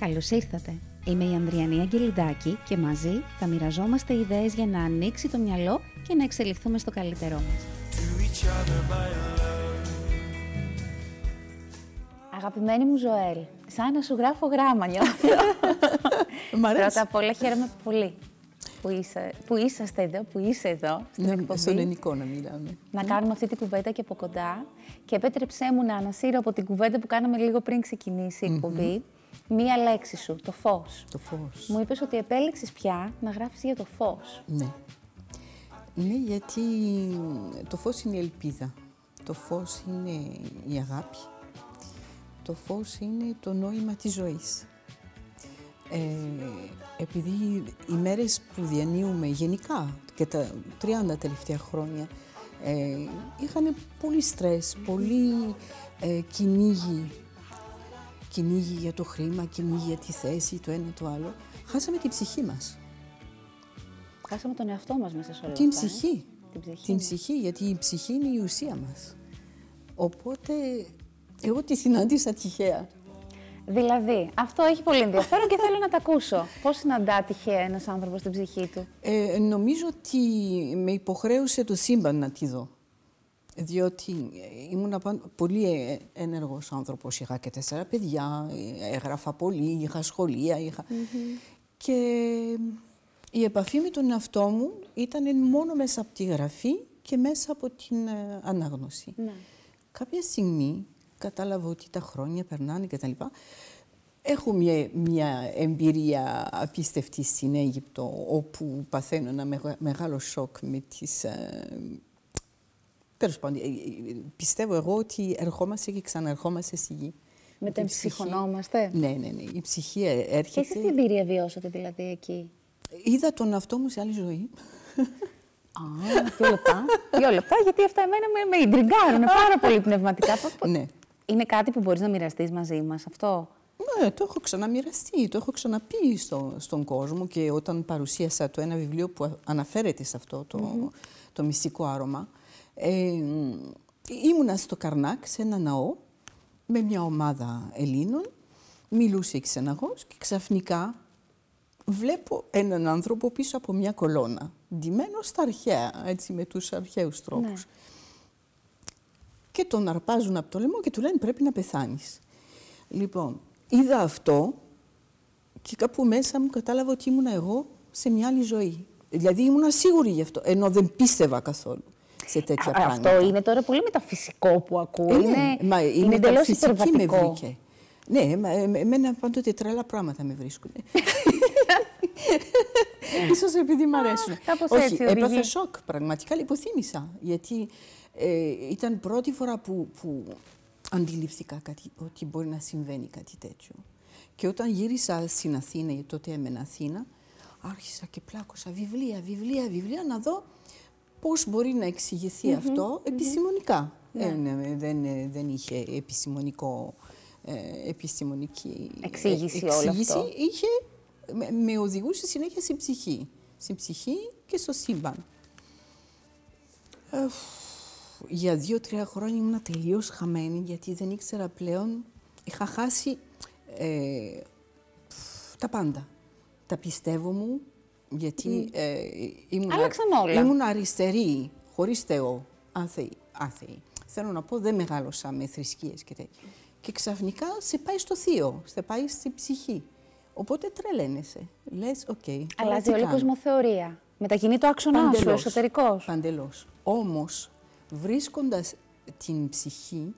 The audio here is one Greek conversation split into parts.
Καλώς ήρθατε. Είμαι η Ανδριανή Αγγελιδάκη και μαζί θα μοιραζόμαστε ιδέες για να ανοίξει το μυαλό και να εξελιχθούμε στο καλύτερό μας. Αγαπημένη μου Ζωέλ, σαν να σου γράφω γράμμα νιώθω. Μ' αρέσει. Πρώτα απ' όλα χαίρομαι πολύ που, είσαι, που είσαστε εδώ, που είσαι εδώ στην Ναι, εκπομπή. στον ελληνικό να μιλάμε. να κάνουμε αυτή την κουβέντα και από κοντά. Και επέτρεψέ μου να ανασύρω από την κουβέντα που κάναμε λίγο πριν ξεκινήσει η εκπομπή. Μία λέξη σου, το φως. Το φως. Μου είπες ότι επέλεξες πια να γράφεις για το φως. Ναι. Ναι, γιατί το φως είναι η ελπίδα. Το φως είναι η αγάπη. Το φως είναι το νόημα της ζωής. Ε, επειδή οι μέρες που διανύουμε γενικά και τα 30 τελευταία χρόνια ε, είχαν πολύ στρες, πολύ ε, κυνήγι, κυνήγι για το χρήμα, κυνήγι για τη θέση, το ένα το άλλο, χάσαμε την ψυχή μας. Χάσαμε τον εαυτό μας μέσα σε όλα Την αυτά, ε; ψυχή. Την ψυχή. Την ψυχή, γιατί η ψυχή είναι η ουσία μας. Οπότε, εγώ τη συνάντησα τυχαία. Δηλαδή, αυτό έχει πολύ ενδιαφέρον και θέλω να τα ακούσω. Πώς συναντά τυχαία ένας άνθρωπος την ψυχή του; Ε, νομίζω ότι με υποχρέωσε το σύμπαν να τη δω. Διότι ε, ήμουν απαν- πολύ ε, ένεργος άνθρωπος. Είχα και τέσσερα παιδιά, ε, έγραφα πολύ, είχα σχολεία. Είχα... Και η επαφή με τον εαυτό μου ήταν μόνο μέσα από τη γραφή και μέσα από την ε, ανάγνωση. Ναι. Κάποια στιγμή κατάλαβα ότι τα χρόνια περνάνε και τα λοιπά. Έχω μια, μια εμπειρία απίστευτη στην Αίγυπτο, όπου παθαίνω ένα μεγα- μεγάλο σοκ με τις... Ε, τέλος πάντων, ε, ε, πιστεύω εγώ ότι ερχόμαστε και ξαναερχόμαστε στη γη. Με Ότι την η ψυχή- ψυχονόμαστε. Ναι, ναι, ναι. Η ψυχή ε- Και εσείς τι έρχεται. εμπειρία βιώσατε δηλαδή εκεί; Είδα τον εαυτό μου σε άλλη ζωή. Α, δύο λεπτά. δύο λεπτά, γιατί αυτά εμένα με, με ιντριγκάρουν πάρα πολύ πνευματικά. Πο- πο- ναι. Είναι κάτι που μπορείς να μοιραστείς μαζί μας αυτό; Ναι, το έχω ξαναμοιραστεί, το έχω ξαναπεί στο, στον κόσμο και όταν παρουσίασα το ένα βιβλίο που α- αναφέρεται σε αυτό το, το μυστικό άρωμα, ε, ήμουνα στο Καρνάκ, σε ένα ναό, με μια ομάδα Ελλήνων, μιλούσε η ξεναγός και ξαφνικά βλέπω έναν άνθρωπο πίσω από μια κολόνα, ντυμένο στα αρχαία, έτσι με τους αρχαίους τρόπους. Και τον αρπάζουν από το λαιμό και του λένε πρέπει να πεθάνεις. Λοιπόν, είδα αυτό και κάπου μέσα μου κατάλαβα ότι ήμουνα εγώ σε μια άλλη ζωή. Δηλαδή ήμουνα σίγουρη γι' αυτό, ενώ δεν πίστευα καθόλου σε τέτοια Α, πράγματα. Αυτό είναι τώρα πολύ μεταφυσικό που ακούω. Ε, ναι, είναι μα η είναι εντελώς μεταφυσική με υπερβατικό. βρήκε. Ναι, μα, ε, εμένα πάντοτε τρελά πράγματα με βρίσκουν. Ίσως επειδή μ' αρέσουν. κάπως Όχι, έτσι οδηγεί. έπαθα σοκ, πραγματικά λιποθύμησα. Γιατί ε, ήταν πρώτη φορά που, που αντιληφθήκα κάτι, ότι μπορεί να συμβαίνει κάτι τέτοιο. Και όταν γύρισα στην Αθήνα, γιατί τότε έμενα Αθήνα, άρχισα και πλάκωσα βιβλία, βιβλία, βιβλία, να δω πώς μπορεί να εξηγηθεί αυτό επιστημονικά. Ε, ναι, δεν, ε, δεν είχε επιστημονικό, ε, επιστημονική ε, Εξήγηση όλο εξήγηση. αυτό. Είχε, με, με οδηγούσε συνέχεια στην ψυχή. Στην ψυχή και στο σύμπαν. Ε, για δύο-τρία χρόνια ήμουν τελείως χαμένη γιατί δεν ήξερα πλέον, είχα χάσει ε, τα πάντα. Τα πιστεύω μου, γιατί ε, ήμουν, Άλλαξαν όλα. ήμουν αριστερή, χωρίς Θεό, άθεη, άθεη. Θέλω να πω, δεν μεγάλωσα με θρησκείες και τέτοια. Και ξαφνικά σε πάει στο θείο, σε πάει στη ψυχή. Οπότε τρελαίνεσαι. Λες, οκ. τώρα Αλλάζει τι όλη η κάνω; κοσμοθεωρία. Μετακινεί το άξονά σου, εσωτερικός. Παντελώς. Όμως, βρίσκοντας την ψυχή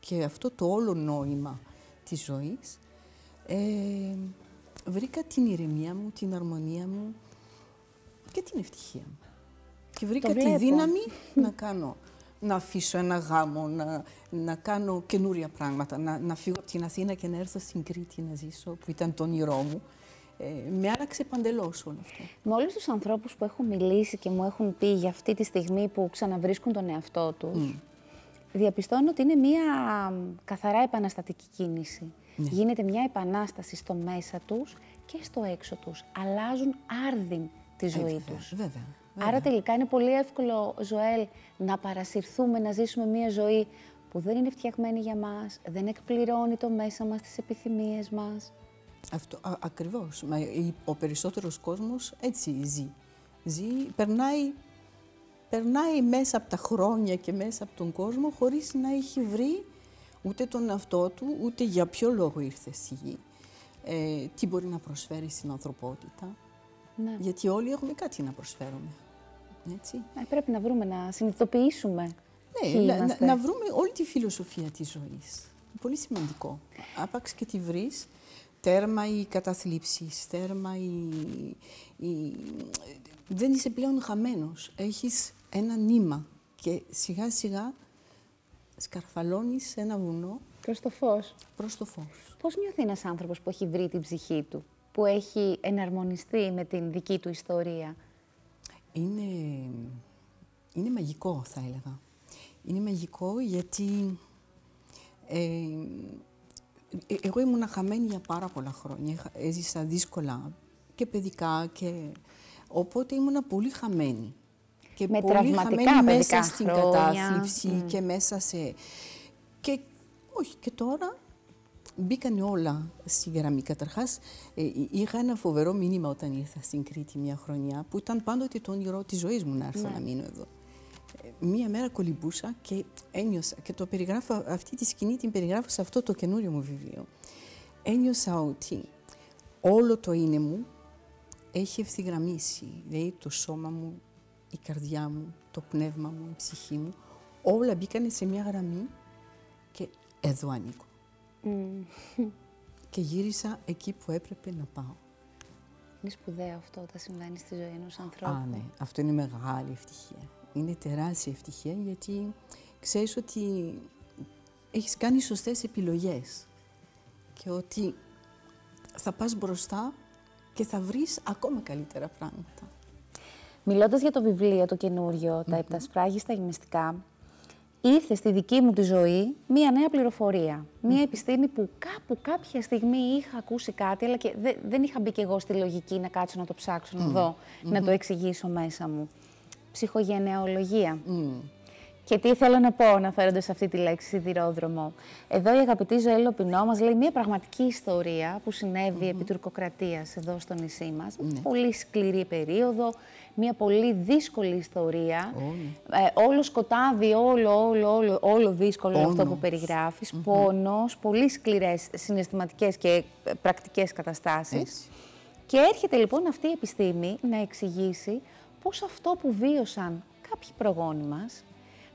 και αυτό το όλο νόημα της ζωής, ε, βρήκα την ηρεμία μου, την αρμονία μου και την ευτυχία μου. Και βρήκα τη βλέπω. δύναμη να κάνω, να αφήσω ένα γάμο, να, να κάνω καινούρια πράγματα, να, να φύγω από την Αθήνα και να έρθω στην Κρήτη να ζήσω, που ήταν το όνειρό μου. Ε, με άλλαξε παντελώς όλο αυτό. Με όλους τους ανθρώπους που έχω μιλήσει και μου έχουν πει για αυτή τη στιγμή που ξαναβρίσκουν τον εαυτό τους, διαπιστώνω ότι είναι μια μ, καθαρά επαναστατική κίνηση. Ναι. Γίνεται μια επανάσταση στο μέσα τους και στο έξω τους. Αλλάζουν άρδιν τη ζωή βέβαια, τους. βέβαια, Άρα τελικά είναι πολύ εύκολο, Ζωέλ, να παρασυρθούμε, να ζήσουμε μια ζωή που δεν είναι φτιαγμένη για μας, δεν εκπληρώνει το μέσα μας, τις επιθυμίες μας. Αυτό, α, ακριβώς. Μα, ο περισσότερος κόσμος έτσι ζει. ζει περνάει, περνάει μέσα από τα χρόνια και μέσα από τον κόσμο χωρίς να έχει βρει ούτε τον αυτό του, ούτε για ποιο λόγο ήρθε στη γη. Ε, τι μπορεί να προσφέρει στην ανθρωπότητα. Ναι. Γιατί όλοι έχουμε κάτι να προσφέρουμε. Έτσι. Ε, πρέπει να βρούμε, να συνειδητοποιήσουμε. Ναι, να, να, βρούμε όλη τη φιλοσοφία της ζωής. Πολύ σημαντικό. Άπαξ και τη βρεις, τέρμα οι καταθλίψεις, τέρμα οι, οι... Δεν είσαι πλέον χαμένος. Έχεις ένα νήμα και σιγά σιγά σκαρφαλώνεις ένα βουνό. Προς το φως. Προς το φως. Πώς νιώθει ένας άνθρωπος που έχει βρει την ψυχή του, που έχει εναρμονιστεί με την δική του ιστορία; Είναι, είναι μαγικό θα έλεγα. Είναι μαγικό γιατί ε, ε εγώ ήμουν χαμένη για πάρα πολλά χρόνια. Έζησα δύσκολα και παιδικά και οπότε ήμουν πολύ χαμένη. Και με πολύ χαμένη μέσα στην κατάθλιψη και μέσα σε... Και όχι, και τώρα μπήκαν όλα στη γραμμή. Καταρχάς, ε, είχα ένα φοβερό μήνυμα όταν ήρθα στην Κρήτη μια χρονιά, που ήταν πάντοτε το όνειρο της ζωής μου να έρθω ναι. να μείνω εδώ. Ε, μία μέρα κολυμπούσα και ένιωσα, και το περιγράφω, αυτή τη σκηνή την περιγράφω σε αυτό το καινούριο μου βιβλίο. Ένιωσα ότι όλο το είναι μου έχει ευθυγραμμίσει. Δηλαδή το σώμα μου, η καρδιά μου, το πνεύμα μου, η ψυχή μου, όλα μπήκαν σε μια γραμμή και εδώ ανήκω. Και γύρισα εκεί που έπρεπε να πάω. Είναι σπουδαίο αυτό όταν συμβαίνει στη ζωή ενός ανθρώπου. Α, ναι. Αυτό είναι μεγάλη ευτυχία. Είναι τεράστια ευτυχία γιατί ξέρεις ότι έχεις κάνει σωστές επιλογές και ότι θα πας μπροστά και θα βρεις ακόμα καλύτερα πράγματα. Μιλώντας για το βιβλίο, το καινούριο, mm-hmm. τα επτασφράγιστα γυμναστικά, ήρθε στη δική μου τη ζωή μία νέα πληροφορία. Μία επιστήμη που κάπου κάποια στιγμή είχα ακούσει κάτι, αλλά και δεν είχα μπει κι εγώ στη λογική να κάτσω να το ψάξω, να δω, να το εξηγήσω μέσα μου. Ψυχογενεολογία. Και τι θέλω να πω αναφέροντας αυτή τη λέξη σιδηρόδρομο. Εδώ η αγαπητή Ζωέλ Λοπινό μας λέει μια πραγματική ιστορία που συνέβη επί τουρκοκρατίας εδώ στο νησί μας. Ναι. Πολύ σκληρή περίοδο, μια πολύ δύσκολη ιστορία. Ε, όλο σκοτάδι, όλο, όλο, όλο, όλο δύσκολο αυτό που περιγράφεις. Mm Πόνος, πολύ σκληρές συναισθηματικές και ε, πρακτικές καταστάσεις. Και έρχεται λοιπόν αυτή η επιστήμη να εξηγήσει πώς αυτό που βίωσαν κάποιοι προγόνοι μας,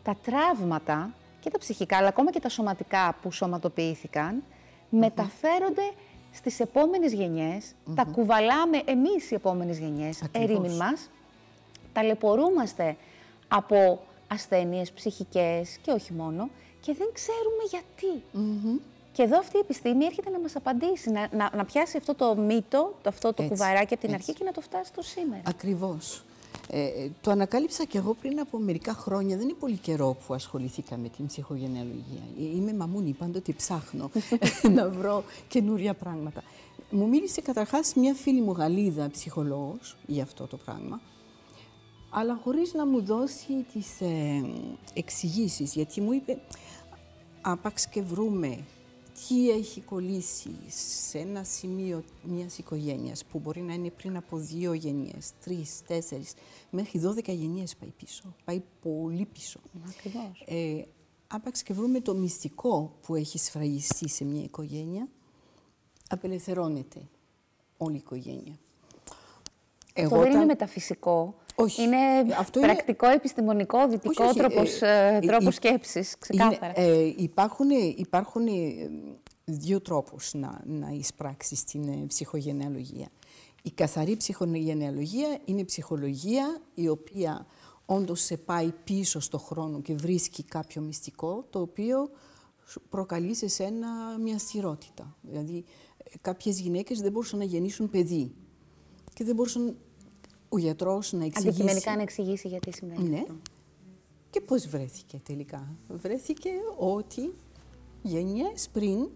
τα τραύματα και τα ψυχικά, αλλά ακόμα και τα σωματικά που σωματοποιήθηκαν, μεταφέρονται στις επόμενες γενιές, τα κουβαλάμε εμείς οι επόμενες γενιές, ερήμην μας, ταλαιπωρούμαστε από ασθένειες ψυχικές και όχι μόνο και δεν ξέρουμε γιατί. Και εδώ αυτή η επιστήμη έρχεται να μας απαντήσει, να, να, να πιάσει αυτό το μύτο, το, αυτό το κουβαράκι από την αρχή και να το φτάσει στο σήμερα. Ακριβώς. Ε, το ανακάλυψα και εγώ πριν από μερικά χρόνια. Δεν είναι πολύ καιρό που ασχοληθήκα με την ψυχογενεαλογία. Ε, είμαι μαμούνι, πάντοτε ψάχνω να βρω καινούρια πράγματα. Μου μίλησε καταρχάς μια φίλη μου Γαλλίδα, ψυχολόγος, για αυτό το πράγμα αλλά χωρίς να μου δώσει τις ε, εξηγήσεις, γιατί μου είπε άπαξ και βρούμε τι έχει κολλήσει σε ένα σημείο μιας οικογένειας που μπορεί να είναι πριν από δύο γενιές, τρεις, τέσσερις, μέχρι δώδεκα γενιές πάει πίσω, πάει πολύ πίσω. Ακριβώς. Ε, άπαξ και βρούμε το μυστικό που έχει σφραγιστεί σε μια οικογένεια, απελευθερώνεται όλη η οικογένεια. Αυτό δεν είναι μεταφυσικό. Όχι. Είναι Αυτό πρακτικό, είναι... επιστημονικό, δυτικό όχι, τρόπος, ε, ε, τρόπος σκέψης, ξεκάθαρα. ε, υπάρχουν, υπάρχουν δύο τρόπους να, να εισπράξεις την ε, ψυχογενεαλογία. Η καθαρή ψυχογενεαλογία είναι ψυχολογία η οποία όντως σε πάει πίσω στο χρόνο και βρίσκει κάποιο μυστικό το οποίο προκαλεί σε σένα μια στηρότητα. Δηλαδή κάποιες γυναίκες δεν μπορούσαν να γεννήσουν παιδί και δεν μπορούσαν ο γιατρός να εξηγήσει. Αντικειμενικά να εξηγήσει γιατί σημαίνει ναι. Και πώς βρέθηκε τελικά. Βρέθηκε ότι γενιές πριν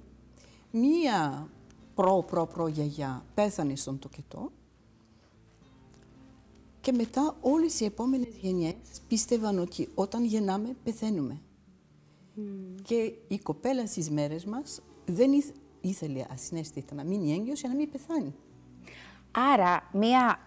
μία προ-προ-προ γιαγιά πέθανε στον τοκετό και μετά όλες οι επόμενες γενιές πίστευαν ότι όταν γεννάμε πεθαίνουμε. Και η κοπέλα στις μέρες μας δεν, ήθελε ασυναίσθητα να μείνει έγκυος για να μην πεθάνει. Άρα, μια,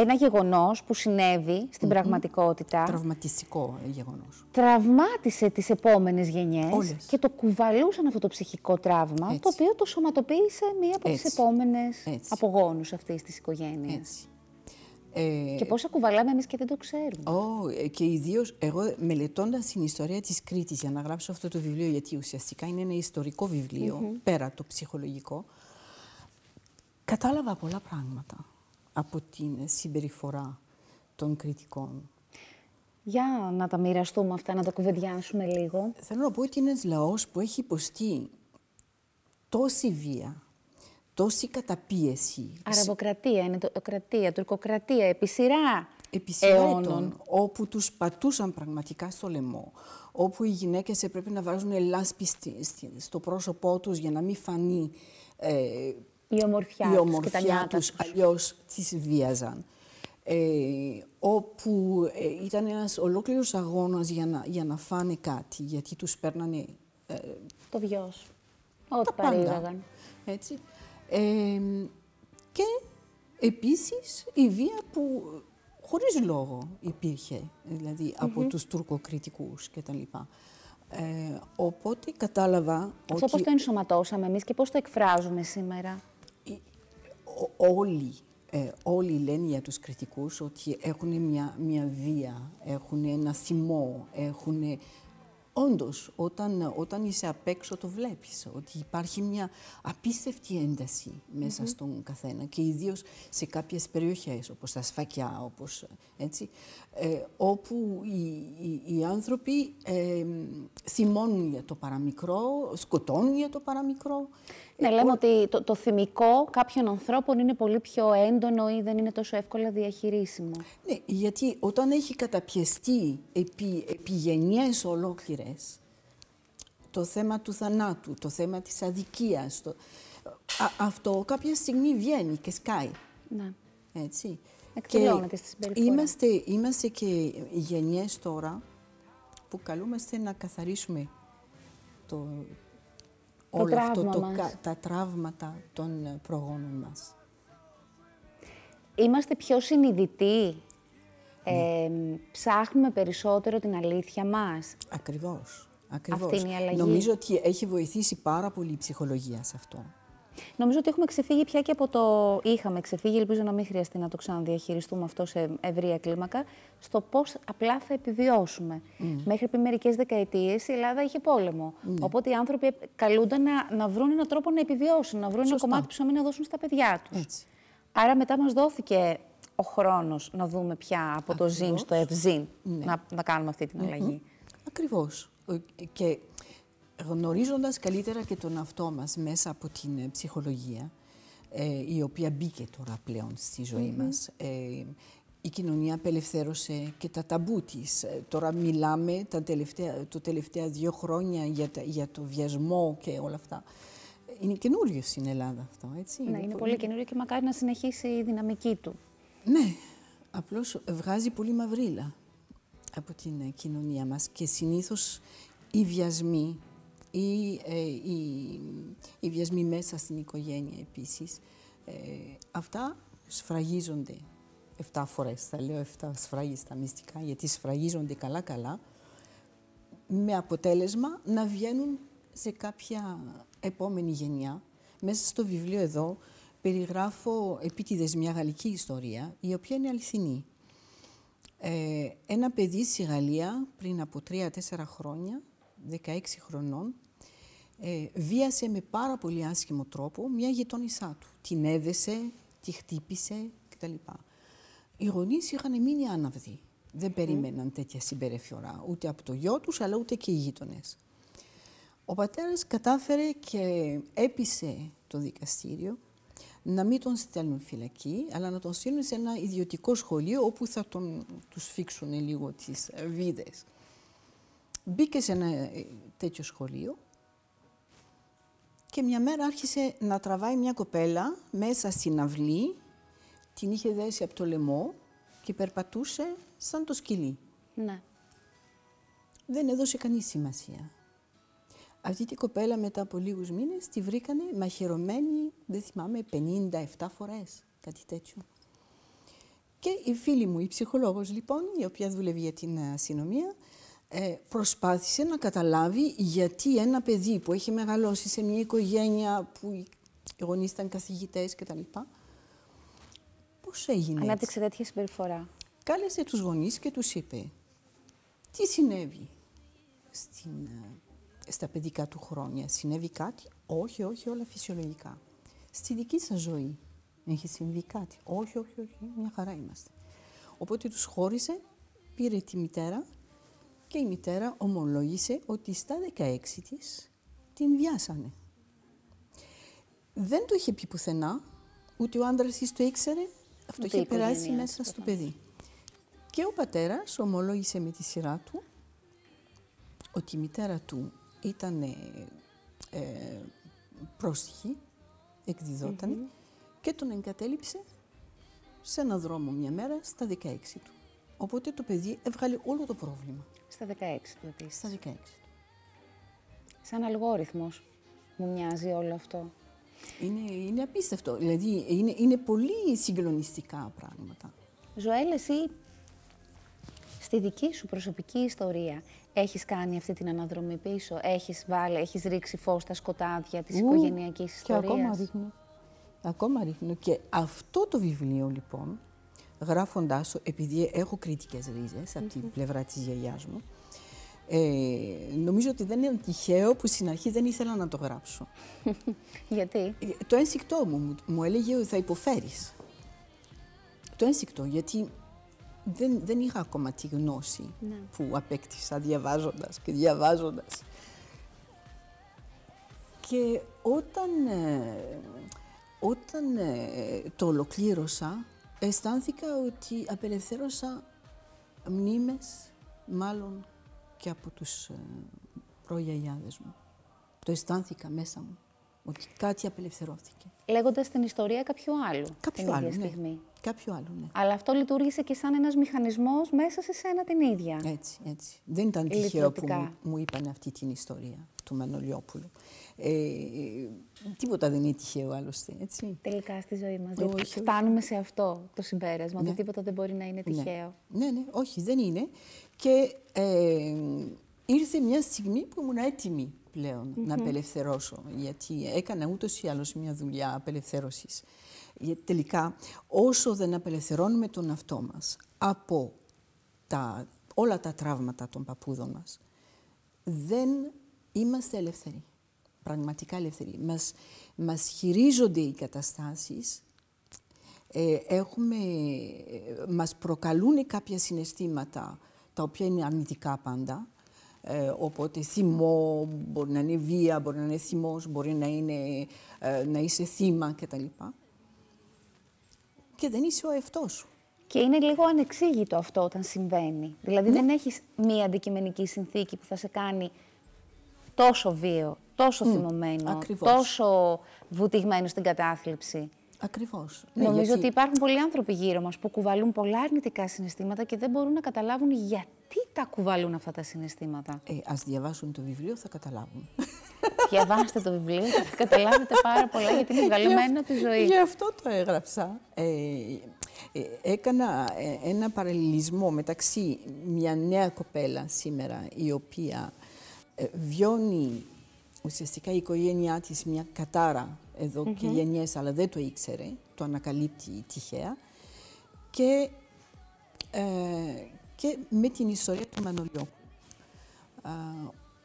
ένα γεγονός που συνέβη στην πραγματικότητα Τραυματιστικό γεγονός. τραυμάτισε τις επόμενες γενιές Όλες. και το κουβαλούσαν αυτό το ψυχικό τραύμα, Έτσι. το οποίο το σωματοποίησε μία από τις Έτσι. επόμενες Έτσι. απογόνους αυτής της οικογένειας. Έτσι. Ε, Και πόσα κουβαλάμε εμείς και δεν το ξέρουμε. Ω, ε, και ιδίως εγώ μελετώντας την ιστορία της Κρήτης για να γράψω αυτό το βιβλίο, γιατί ουσιαστικά είναι ένα ιστορικό βιβλίο, πέρα το ψυχολογικό, κατάλαβα πολλά πράγματα από την συμπεριφορά των κριτικών. Για να τα μοιραστούμε αυτά, να τα κουβεντιάσουμε λίγο. Θέλω να πω ότι είναι ένας λαός που έχει υποστεί τόση βία, τόση καταπίεση, Αραβοκρατία, ενετοκρατία, τουρκοκρατία, επί σειρά επί σειρά αιώνων. ετών, όπου τους πατούσαν πραγματικά στο λαιμό, όπου οι γυναίκες έπρεπε να βάζουν λάσπη στη- στη- στο πρόσωπό τους για να μην φανεί ε, Η ομορφιά, η τους και τα ομορφιά νιάτα τους, τους. αλλιώς τις βίαζαν. Ε, όπου ε, ήταν ένας ολόκληρος αγώνας για να, για να φάνε κάτι, γιατί τους παίρνανε ε, Το βιός. Ό,τι τα πάντα. παρήγαγαν. Έτσι. Ε, και επίσης η βία που χωρίς λόγο υπήρχε, δηλαδή από τους τουρκοκριτικούς κτλ. Ε, οπότε κατάλαβα Αυτό πώς ότι το ενσωματώσαμε εμείς και πώς το εκφράζουμε σήμερα. Ό- όλοι, ε, όλοι λένε για τους κριτικούς ότι έχουν μια, μια βία, έχουν ένα θυμό, έχουν... Όντως, όταν, όταν είσαι απ' έξω το βλέπεις, ότι υπάρχει μια απίστευτη ένταση μέσα στον καθένα και ιδίως σε κάποιες περιοχές, όπως τα σφακιά, όπως έτσι, ε, όπου οι, οι, οι άνθρωποι ε, θυμώνουν για το παραμικρό, σκοτώνουν για το παραμικρό. Ναι, λέμε ότι το, το θυμικό κάποιων ανθρώπων είναι πολύ πιο έντονο ή δεν είναι τόσο εύκολα διαχειρίσιμο. Ναι, γιατί όταν έχει καταπιεστεί επί, επί γενιές ολόκληρες το θέμα του θανάτου, το θέμα της αδικίας, το, α- αυτό κάποια στιγμή βγαίνει και σκάει. Ναι. Έτσι. Εκδηλώνεται στη συμπεριφορά. είμαστε, είμαστε και γενιές τώρα που καλούμαστε να καθαρίσουμε το, όλο αυτό τραύμα το, μας. κα- τα τραύματα των ε, προγόνων μας. Είμαστε πιο συνειδητοί. Ναι. Ε, ψάχνουμε περισσότερο την αλήθεια μας. Ακριβώς. Ακριβώς. Αυτή είναι η αλλαγή. Νομίζω ότι έχει βοηθήσει πάρα πολύ η ψυχολογία σε αυτό. Νομίζω ότι έχουμε ξεφύγει πια και από το. Είχαμε ξεφύγει, ελπίζω να μην χρειαστεί να το ξαναδιαχειριστούμε αυτό σε ευρεία κλίμακα, στο πώς απλά θα επιβιώσουμε. Μέχρι πριν μερικές δεκαετίες η Ελλάδα είχε πόλεμο. Οπότε οι άνθρωποι καλούνταν να, να βρουν έναν τρόπο να επιβιώσουν, να βρουν ένα Σωστά. κομμάτι ψωμί να δώσουν στα παιδιά τους. Έτσι. Άρα μετά μας δόθηκε ο χρόνος να δούμε πια από το ζήν στο ευζήν να, να κάνουμε αυτή την αλλαγή. Ακριβώς. Ο- Και γνωρίζοντας καλύτερα και τον αυτό μας μέσα από την ε, ψυχολογία, ε, η οποία μπήκε τώρα πλέον στη ζωή μας, ε, η κοινωνία απελευθέρωσε και τα ταμπού της. Ε, Τώρα μιλάμε τα τελευταία, το τελευταία δύο χρόνια για, τα- για το βιασμό και όλα αυτά. Είναι καινούριο στην Ελλάδα αυτό, έτσι. Ναι, είναι πολύ καινούριο και μακάρι να συνεχίσει η δυναμική του. Ναι, απλώς βγάζει πολύ μαυρίλα από την ε, κοινωνία μας και συνήθως οι βιασμοί ή ε, οι, οι βιασμοί μέσα στην οικογένεια επίσης, ε, αυτά σφραγίζονται 7 φορές, θα λέω 7 σφραγίστα μυστικά, γιατί σφραγίζονται καλά-καλά, με αποτέλεσμα να βγαίνουν σε κάποια επόμενη γενιά. Μέσα στο βιβλίο εδώ περιγράφω επίτηδες μια γαλλική ιστορία, η οποία είναι αληθινή. Ε, ένα παιδί στη Γαλλία πριν από 3-4 χρόνια, 16 χρονών, ε, βίασε με πάρα πολύ άσχημο τρόπο μια γειτόνισά του. Την έδεσε, τη χτύπησε κτλ. Οι γονείς είχαν μείνει άναυδοι. Δεν περίμεναν τέτοια συμπεριφορά ούτε από το γιο τους, αλλά ούτε και οι γείτονες. Ο πατέρας κατάφερε και έπεισε το δικαστήριο να μην τον στέλνουν φυλακή, αλλά να τον στείλουν σε ένα ιδιωτικό σχολείο όπου θα τον, τους φίξουν λίγο τις ε, βίδες. Μπήκε σε ένα ε, τέτοιο σχολείο και μια μέρα άρχισε να τραβάει μια κοπέλα μέσα στην αυλή, την είχε δέσει από το λαιμό και περπατούσε σαν το σκυλί. Ναι. Δεν έδωσε κανείς σημασία. Αυτή την κοπέλα μετά από λίγους μήνες τη βρήκανε μαχαιρωμένη, δεν θυμάμαι, 57 φορές, κάτι τέτοιο. Και η φίλη μου, η ψυχολόγος λοιπόν, η οποία δουλεύει για την αστυνομία, ε, προσπάθησε να καταλάβει γιατί ένα παιδί που έχει μεγαλώσει σε μια οικογένεια που οι γονείς ήταν καθηγητές κτλ. Πώς έγινε Ανάπτυξε τέτοια συμπεριφορά. Κάλεσε τους γονείς και τους είπε τι συνέβη στην, ε, στα παιδικά του χρόνια. Συνέβη κάτι; Όχι, όχι, όλα φυσιολογικά. Στη δική σας ζωή έχει συμβεί κάτι; Όχι, όχι, όχι, μια χαρά είμαστε. Οπότε τους χώρισε, πήρε τη μητέρα και η μητέρα ομολόγησε ότι στα 16 της την βιάσανε. Δεν το είχε πει πουθενά, ούτε ο άντρας της το ήξερε, αυτό είχε περάσει μέσα στο παιδί. Και ο πατέρας ομολόγησε με τη σειρά του ότι η μητέρα του ήταν ε, πρόστιχη, και τον εγκατέλειψε σε ένα δρόμο μια μέρα στα 16 του. Οπότε το παιδί έβγαλε όλο το πρόβλημα. Στα 16 του επίσης. Στα 16 του. Σαν αλγόριθμος μου μοιάζει όλο αυτό. Είναι, είναι απίστευτο. Δηλαδή είναι, είναι πολύ συγκλονιστικά πράγματα. Ζωέλ, εσύ στη δική σου προσωπική ιστορία έχεις κάνει αυτή την αναδρομή πίσω, έχεις βάλει, έχεις ρίξει φως στα σκοτάδια της Ου, οικογενειακής ιστορίας. Και ακόμα ρίχνω. Ακόμα ρίχνω. Και αυτό το βιβλίο λοιπόν, γράφοντάς το, επειδή έχω κριτικές ρίζες από την πλευρά της γιαγιάς μου, ε, νομίζω ότι δεν είναι τυχαίο που στην αρχή δεν ήθελα να το γράψω. Γιατί; Ε, το ένστικτό μου μου έλεγε ότι θα υποφέρεις. Το ένστικτο, γιατί δεν, δεν είχα ακόμα τη γνώση ναι. που απέκτησα διαβάζοντας και διαβάζοντας. Και όταν, ε, όταν ε, το ολοκλήρωσα, αισθάνθηκα ότι απελευθέρωσα μνήμες, μάλλον και από τους ε, προγιαγιάδες μου. Το αισθάνθηκα μέσα μου, ότι κάτι απελευθερώθηκε. Λέγοντας την ιστορία κάποιου άλλου Κάποιο την άλλο, ίδια ναι. στιγμή. Κάποιο άλλο, ναι. Αλλά αυτό λειτουργήσε και σαν ένας μηχανισμός μέσα σε σένα την ίδια. Έτσι, έτσι. Δεν ήταν τυχαίο που μου, μου είπαν αυτή την ιστορία του Μανολιόπουλου. Ε, τίποτα δεν είναι τυχαίο άλλωστε, έτσι. Τελικά στη ζωή μας. Όχι, όχι. Φτάνουμε σε αυτό το συμπέρασμα, ναι. ότι τίποτα δεν μπορεί να είναι ναι. τυχαίο. Ναι, ναι, όχι, δεν είναι. Και ε, ήρθε μια στιγμή που ήμουν έτοιμη πλέον mm-hmm. να απελευθερώσω, γιατί έκανα ούτως ή άλλως μια δουλειά απελευθέρωσης. Γιατί τελικά, όσο δεν απελευθερώνουμε τον αυτό μας από τα, όλα τα τραύματα των παππούδων μας, δεν είμαστε ελεύθεροι. Πραγματικά ελεύθεροι. Μας, μας χειρίζονται οι καταστάσεις, ε, έχουμε, ε, μας προκαλούν κάποια συναισθήματα τα οποία είναι αρνητικά πάντα. Ε, οπότε θυμό, μπορεί να είναι βία, μπορεί να είναι θυμός, μπορεί να, είναι, ε, να είσαι θύμα κτλ. Και δεν είσαι ο εαυτός σου. Και είναι λίγο ανεξήγητο αυτό όταν συμβαίνει. Δηλαδή δεν έχεις μία αντικειμενική συνθήκη που θα σε κάνει τόσο βίαιο, τόσο mm, θυμωμένο, τόσο βουτυγμένο στην κατάθλιψη. Ακριβώς. Ναι, Νομίζω γιατί... ότι υπάρχουν πολλοί άνθρωποι γύρω μας που κουβαλούν πολλά αρνητικά συναισθήματα και δεν μπορούν να καταλάβουν γιατί τα κουβαλούν αυτά τα συναισθήματα. Ε, Α διαβάσουν το βιβλίο, θα καταλάβουν. Διαβάστε το βιβλίο και θα καταλάβετε πάρα πολλά γιατί είναι βγαλμένο τη ζωή. Γι' αυτό το έγραψα. Ε, ε, έκανα ε, ένα παραλληλισμό μεταξύ μια νέα κοπέλα σήμερα η οποία ε, βιώνει ουσιαστικά η οικογένειά της μια κατάρα εδώ mm-hmm. και γενιές, αλλά δεν το ήξερε, το ανακαλύπτει τυχαία. Και, ε, και με την ιστορία του Μανολιού,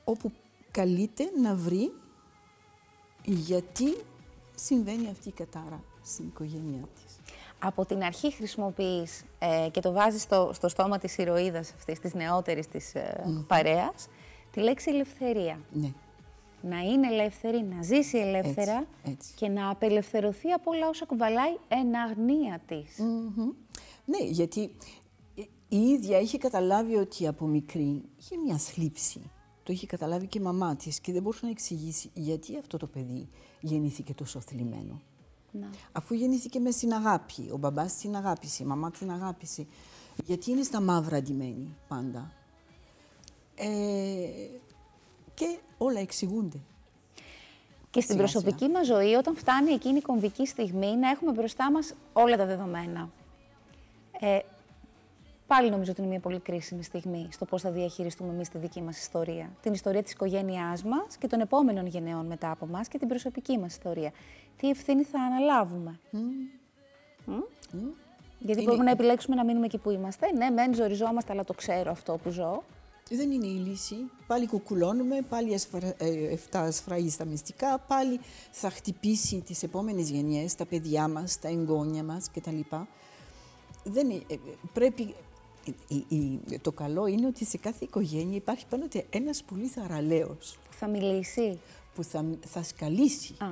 όπου καλείται να βρει γιατί συμβαίνει αυτή η κατάρα στην οικογένειά της. Από την αρχή χρησιμοποιείς ε, και το βάζεις στο, στο στόμα της ηρωίδας αυτής, της νεότερης της ε, mm-hmm. παρέας, τη λέξη ελευθερία. Ναι να είναι ελεύθερη, να ζήσει ελεύθερα και να απελευθερωθεί από όλα όσα κουβαλάει εν αγνία της. Ναι, γιατί η ίδια είχε καταλάβει ότι από μικρή είχε μια θλίψη. Το είχε καταλάβει και η μαμά της και δεν μπορούσε να εξηγήσει γιατί αυτό το παιδί γεννήθηκε τόσο θλιμμένο. Να. Αφού γεννήθηκε μες στην αγάπη, ο μπαμπάς την αγάπησε, η μαμά την αγάπησε. Γιατί είναι στα μαύρα αντιμένη πάντα. Ε, και όλα εξηγούνται. Και στην Σιγά, προσωπική μας ζωή, όταν φτάνει εκείνη η κομβική στιγμή, να έχουμε μπροστά μας όλα τα δεδομένα. Ε, πάλι νομίζω ότι είναι μια πολύ κρίσιμη στιγμή στο πώς θα διαχειριστούμε εμείς τη δική μας ιστορία. Την ιστορία της οικογένειάς μας και των επόμενων γενεών μετά από μας και την προσωπική μας ιστορία. Τι ευθύνη θα αναλάβουμε; Μμ; Γιατί Είναι- μπορούμε να επιλέξουμε να μείνουμε εκεί που είμαστε. Ναι, μεν ζοριζόμαστε, αλλά το ξέρω αυτό που ζω. Δεν είναι η λύση. Πάλι κουκουλώνουμε, πάλι ασφρα... ε, αυτά ασφραεί στα μυστικά, πάλι θα χτυπήσει τις επόμενες γενιές, τα παιδιά μας, τα εγγόνια μας κτλ. Δεν είναι, ε, πρέπει... η- η- το καλό είναι ότι σε κάθε οικογένεια υπάρχει πάντοτε ένας πολύ θαραλέος Που θα μιλήσει. που θα, θα σκαλίσει. Α,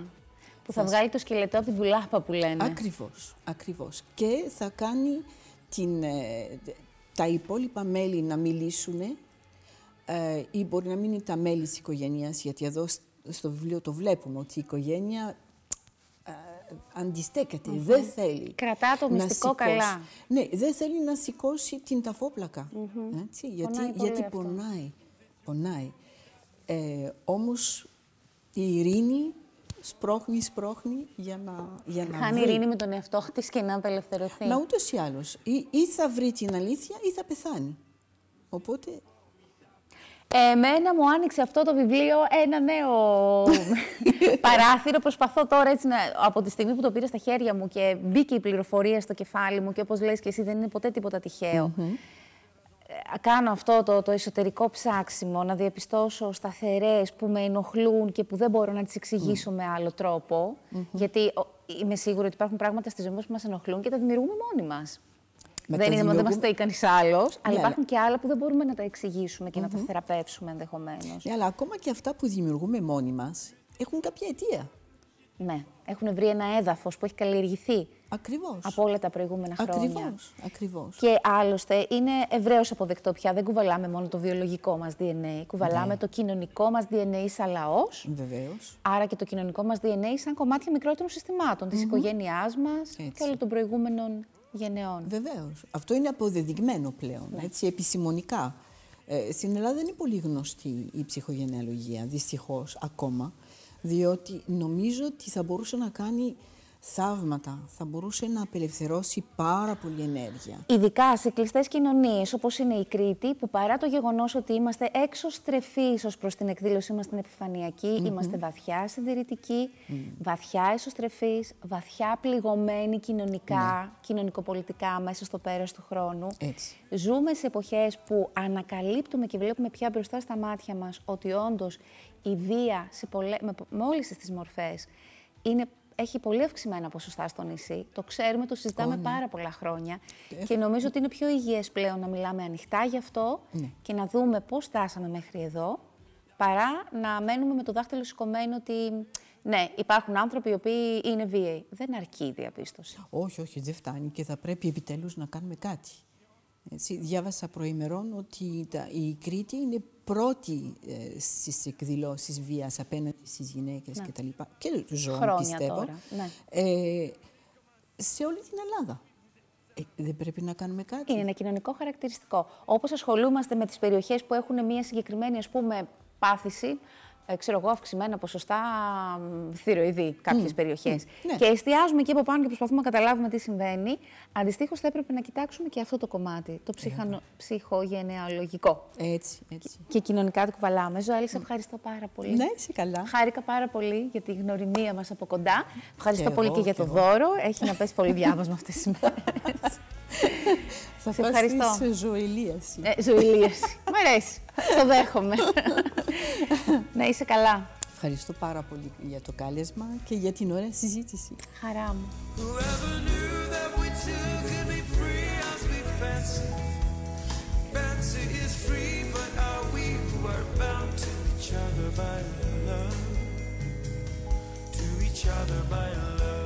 που θα βγάλει το σκελετό από την πουλάπα που λένε. Ακριβώς, ακριβώς. Και θα κάνει την, ε, τα υπόλοιπα μέλη να μιλήσουν ε, ή μπορεί να μην είναι τα μέλη της οικογένειας, γιατί εδώ σ- στο βιβλίο το βλέπουμε ότι η οικογένεια ε, αντιστεκεται δεν θέλει. Κρατά το να μυστικό σηκώσει- καλά. Ναι, δεν θέλει να σηκώσει την ταφόπλακα. Έτσι, γιατί Πονάει πολύ γιατί αυτό. πονάει. πονάει. Ε, όμως η ειρήνη σπρώχνει, σπρώχνει για να, για να Χάνει βρει. ειρήνη με τον εαυτό τη και να απελευθερωθεί. Μα ούτως ή άλλως, ή, ή θα βρει την αλήθεια ή θα πεθάνει. Οπότε, Εμένα μου άνοιξε αυτό το βιβλίο ένα νέο παράθυρο. Προσπαθώ τώρα έτσι να, από τη στιγμή που το πήρα στα χέρια μου και μπήκε η πληροφορία στο κεφάλι μου και όπως λες και εσύ δεν είναι ποτέ τίποτα τυχαίο. Ε, Κάνω αυτό το, το εσωτερικό ψάξιμο, να διαπιστώσω σταθερές που με ενοχλούν και που δεν μπορώ να τις εξηγήσω με άλλο τρόπο. Γιατί ο, είμαι σίγουρη ότι υπάρχουν πράγματα στη ζωή μας που μας ενοχλούν και τα δημιουργούμε μόνοι μας. Μα δεν τα είναι, δεν μας δημιουργούμε- τα κανείς άλλος, αλλά αλλά- υπάρχουν και άλλα που δεν μπορούμε να τα εξηγήσουμε και να τα θεραπεύσουμε ενδεχομένως. ναι, αλλά ακόμα και αυτά που δημιουργούμε μόνοι μας έχουν κάποια αιτία. Ναι, έχουν βρει ένα έδαφος που έχει καλλιεργηθεί Ακριβώς. από όλα τα προηγούμενα χρόνια. Ακριβώς, ακριβώς. Και άλλωστε είναι ευρέως αποδεκτό πια. Δεν κουβαλάμε μόνο το βιολογικό μας DNA, κουβαλάμε Ναι. το κοινωνικό μας DNA σαν λαός, Βεβαίως. άρα και το κοινωνικό μας DNA σαν κομμάτια μικρότερων συστημάτων, της οικογένειάς μας Έτσι. και όλων των προηγούμενων γενεών. Βεβαίως. Αυτό είναι αποδεδειγμένο πλέον, Ναι. έτσι, επιστημονικά. Ε, στην Ελλάδα δεν είναι πολύ γνωστή η ψυχογενεαλογία, δυστυχώς, ακόμα, διότι νομίζω ότι θα μπορούσε να κάνει θαύματα, θα μπορούσε να απελευθερώσει πάρα πολύ ενέργεια. Ειδικά σε κλειστές κοινωνίες όπως είναι η Κρήτη, που παρά το γεγονός ότι είμαστε έξω στρεφείς ως προς την εκδήλωσή μας την επιφανειακή, είμαστε βαθιά συντηρητικοί, βαθιά εσωστρεφείς, βαθιά πληγωμένοι κοινωνικά, κοινωνικοπολιτικά μέσα στο πέρας του χρόνου. Έτσι. Ζούμε σε εποχές που ανακαλύπτουμε και βλέπουμε πια μπροστά στα μάτια μας ότι όντως η βία σε πολλέ, με, με όλες τις μορφές είναι, έχει πολύ αυξημένα ποσοστά στο νησί. Το ξέρουμε, το συζητάμε πάρα πολλά χρόνια και νομίζω ότι είναι πιο υγιές πλέον να μιλάμε ανοιχτά γι' αυτό και να δούμε πώς φτάσαμε μέχρι εδώ παρά να μένουμε με το δάχτυλο σηκωμένο ότι ναι, υπάρχουν άνθρωποι οι οποίοι είναι βίαιοι. Δεν αρκεί η διαπίστωση. Όχι, όχι, δεν φτάνει και θα πρέπει επιτέλους να κάνουμε κάτι. Έτσι, διάβασα προημερών ότι τα, η Κρήτη είναι πρώτη ε, στις εκδηλώσεις βίας απέναντι στις γυναίκες Ναι. και τα λοιπά. Και τους ζώων, Χρόνια πιστεύω. τώρα, ναι. Ε, σε όλη την Ελλάδα. Ε, δεν πρέπει να κάνουμε κάτι. Είναι ένα κοινωνικό χαρακτηριστικό. Όπως ασχολούμαστε με τις περιοχές που έχουν μια συγκεκριμένη ας πούμε, πάθηση, ε, ξέρω εγώ, αυξημένα ποσοστά μ, θηροειδή κάποιες περιοχές. ναι. Και εστιάζουμε εκεί από πάνω και προσπαθούμε να καταλάβουμε τι συμβαίνει. Αντιστοίχως, θα έπρεπε να κοιτάξουμε και αυτό το κομμάτι, το ψυχανο... ψυχογενεαλογικό. Έτσι, έτσι. Και κοινωνικά το κουβαλάμε. Ζωέλη, σε ευχαριστώ πάρα πολύ. Ναι, είσαι καλά. Χάρηκα πάρα πολύ για τη γνωριμία μας από κοντά. Ευχαριστώ εγώ, πολύ και για κι το εγώ. δώρο. Έχει να πέσει πολύ διάβασμα αυτές τις μέρες. Θα Σε πας ευχαριστώ. σε ζωηλίαση. Ε, ζωηλίαση. Το δέχομαι. Να είσαι καλά. Ευχαριστώ πάρα πολύ για το κάλεσμα και για την ωραία συζήτηση. Χαρά μου! Ευχαριστώ.